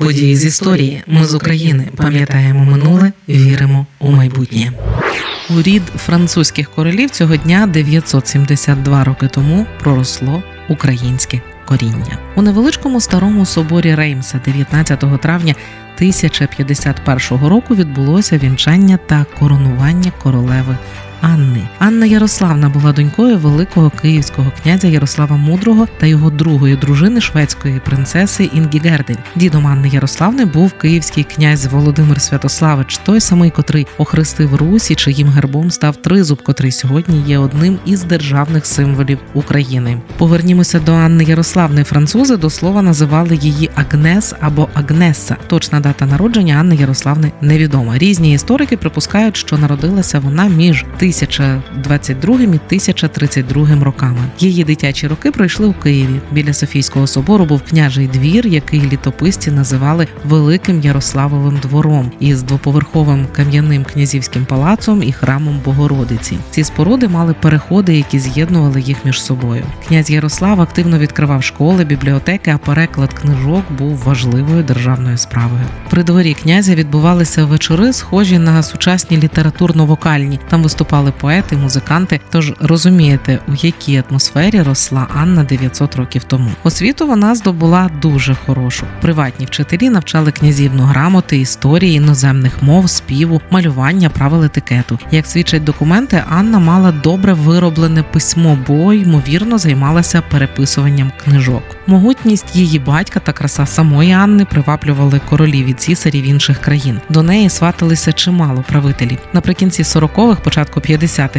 Події з історії. Ми з України пам'ятаємо минуле, віримо у майбутнє. У рід французьких королів цього дня 972 роки тому проросло українське коріння у невеличкому старому соборі Реймса, 19 травня 1051 року відбулося вінчання та коронування королеви Анни. Анна Ярославна була донькою великого київського князя Ярослава Мудрого та його другої дружини шведської принцеси Інгігерди. Дідом Анни Ярославни був київський князь Володимир Святославич, той самий, котрий охрестив Русі, чиїм гербом став тризуб, котрий сьогодні є одним із державних символів України. Повернімося до Анни Ярославни. Французи до слова називали її Агнес або Агнеса. Точна дата народження Анни Ярославни невідома. Різні історики припускають, що народилася вона між 1022 і 1032 роками. Її дитячі роки пройшли у Києві. Біля Софійського собору був княжий двір, який літописці називали Великим Ярославовим двором із двоповерховим кам'яним князівським палацом і храмом Богородиці. Ці споруди мали переходи, які з'єднували їх між собою. Князь Ярослав активно відкривав школи, бібліотеки, а переклад книжок був важливою державною справою. При дворі князя відбувалися вечори, схожі на сучасні літературно-вокальні. Там виступали виступали поети, музиканти. Тож розумієте, у якій атмосфері росла Анна 900 років тому. Освіту вона здобула дуже хорошу. Приватні вчителі навчали князівну грамоти, історії, іноземних мов, співу, малювання, правил етикету. Як свідчать документи, Анна мала добре вироблене письмо, бо ймовірно займалася переписуванням книжок. Могутність її батька та краса самої Анни приваблювали королів і цісарів інших країн. До неї сваталися чимало правителів. Наприкінці 40-х, початку 50-х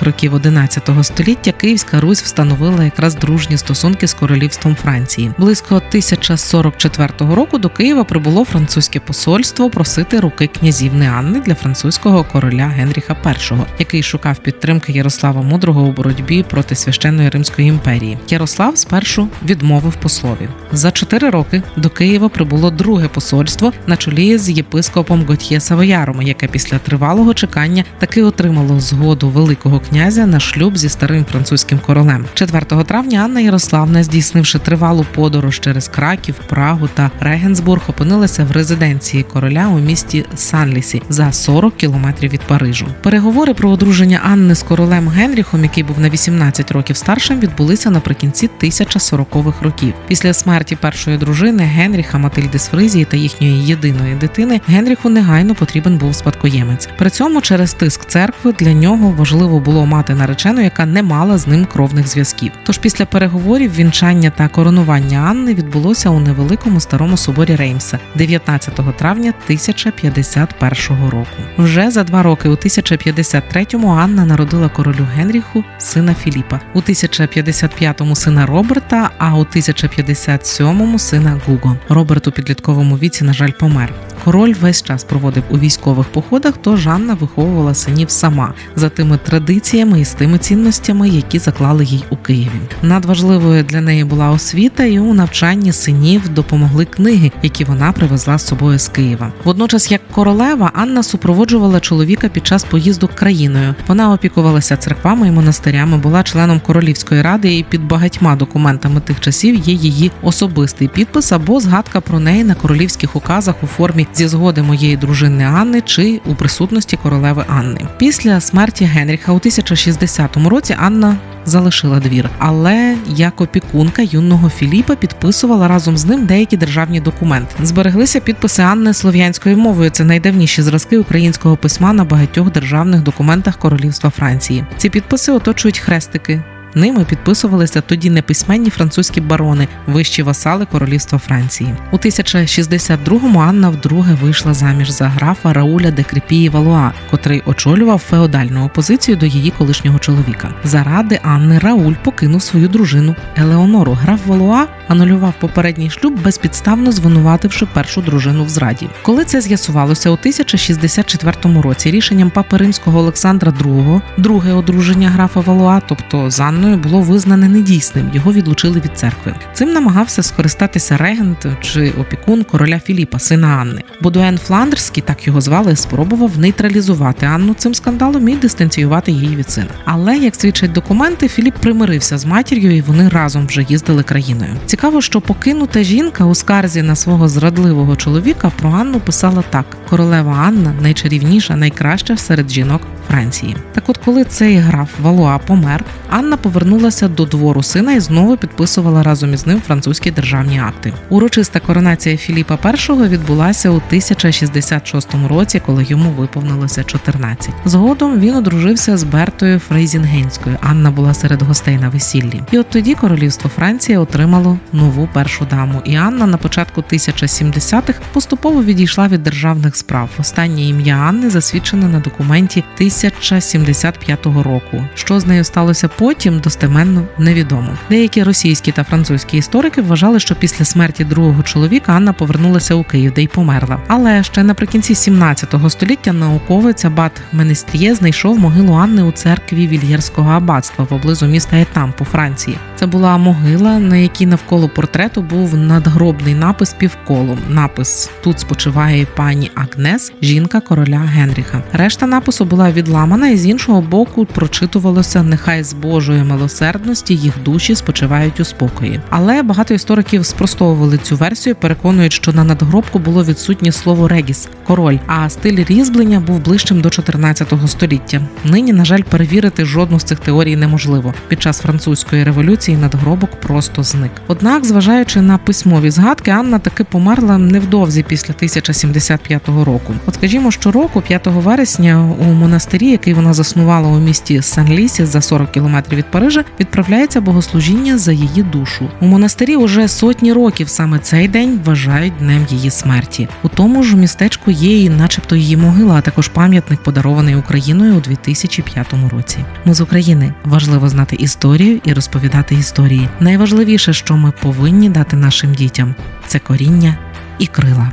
років 11 століття Київська Русь встановила якраз дружні стосунки з королівством Франції. Близько 1044 року до Києва прибуло французьке посольство просити руки князівни Анни для французького короля Генріха І, який шукав підтримки Ярослава Мудрого у боротьбі проти священної Римської імперії. Ярослав спершу відмовив послові. За чотири роки до Києва прибуло друге посольство на чолі з єпископом Готьє Савояром, яке після тривалого чекання таки отримало згоду Великого князя на шлюб зі старим французьким королем. 4 травня Анна Ярославна, здійснивши тривалу подорож через Краків, Прагу та Регенсбург, опинилася в резиденції короля у місті Санлісі за 40 кілометрів від Парижу. Переговори про одруження Анни з королем Генріхом, який був на 18 років старшим, відбулися наприкінці 1040-х років. Після смерті першої дружини Генріха Матильди з Фризії та їхньої єдиної дитини Генріху негайно потрібен був спадкоємець. При цьому через тиск церкви для нього важливо було мати наречену, яка не мала з ним кровних зв'язків. Тож після переговорів вінчання та коронування Анни відбулося у невеликому старому соборі Реймса 19 травня 1051 року. Вже за два роки, у 1053-му Анна народила королю Генріху сина Філіпа, у 1055-му сина Роберта, а у 1057-му сина Гуго. Роберт у підлітковому віці, на жаль, помер. Король весь час проводив у військових походах, то Жанна виховувала синів сама за тими традиціями і з тими цінностями, які заклали їй у Києві. Надважливою для неї була освіта, і у навчанні синів допомогли книги, які вона привезла з собою з Києва. Водночас, як королева, Анна супроводжувала чоловіка під час поїзду країною. Вона опікувалася церквами і монастирями, була членом королівської ради, і під багатьма документами тих часів є її особистий підпис або згадка про неї на королівських указах у формі зі згоди моєї дружини Анни чи у присутності королеви Анни. Після смерті Генріха у 1060 році Анна залишила двір, але як опікунка юного Філіпа підписувала разом з ним деякі державні документи. Збереглися підписи Анни слов'янською мовою. Це найдавніші зразки українського письма на багатьох державних документах Королівства Франції. Ці підписи оточують хрестики. Ними підписувалися тоді неписьменні французькі барони, вищі васали королівства Франції. У 1062-му Анна вдруге вийшла заміж за графа Рауля де Кріпії Валуа, котрий очолював феодальну опозицію до її колишнього чоловіка. Заради Анни Рауль покинув свою дружину Елеонору. Граф Валуа анулював попередній шлюб, безпідставно звинувативши першу дружину в зраді. Коли це з'ясувалося у 1064 році, рішенням папи римського Олександра II, друге одруження графа Валуа, тобто Анною було визнане недійсним. Його відлучили від церкви. Цим намагався скористатися регент чи опікун короля Філіпа, сина Анни. Бодуен Фландерський, так його звали, спробував нейтралізувати Анну цим скандалом і дистанціювати її від сина. Але як свідчать документи, Філіп примирився з матір'ю, і вони разом вже їздили країною. Цікаво, що покинута жінка у скарзі на свого зрадливого чоловіка про Анну писала так: королева Анна найчарівніша, найкраща серед жінок Франції. Так, от, коли цей граф Валуа помер, Анна повернулася до двору сина і знову підписувала разом із ним французькі державні акти. Урочиста коронація Філіпа І відбулася у 1066 році, коли йому виповнилося 14. Згодом він одружився з Бертою Фрейзінгенською. Анна була серед гостей на весіллі. І от тоді королівство Франції отримало нову першу даму. І Анна на початку 1070-х поступово відійшла від державних справ. Останнє ім'я Анни засвідчено на документі 1075 року. Що з нею сталося потім, достеменно невідомо. Деякі російські та французькі історики вважали, що після смерті другого чоловіка Анна повернулася у Київ, де й померла. Але ще наприкінці 17 століття науковець Абат Менестріє знайшов могилу Анни у церкві Вільєрського аббатства поблизу міста Етамп у Франції. Це була могила, на якій навколо портрету був надгробний напис півколом. Напис тут спочиває пані Агнес, жінка короля Генріха. Решта напису була відламана, і з іншого боку прочитувалося нехай з Божої милосердності їх душі спочивають у спокої. Але багато істориків спростовували цю версію, переконують, що на надгробку було відсутнє слово регіс король, а стиль різьблення був ближчим до 14 століття. Нині, на жаль, перевірити жодну з цих теорій неможливо. Під час французької революції надгробок просто зник. Однак, зважаючи на письмові згадки, Анна таки померла невдовзі після 1075 року. От скажімо, щороку, 5 вересня, у монастирі, який вона заснувала у місті Сан-Лісі за 40 кілометрів від Парижа, відправляється богослужіння за її душу. У монастирі уже сотні років саме цей день вважають днем її смерті. У тому ж містечку є і, начебто, її могила, а також пам'ятник, подарований Україною у 2005 році. Ми з України важливо знати історію і розповідати історії. Найважливіше, що ми повинні дати нашим дітям, це коріння і крила.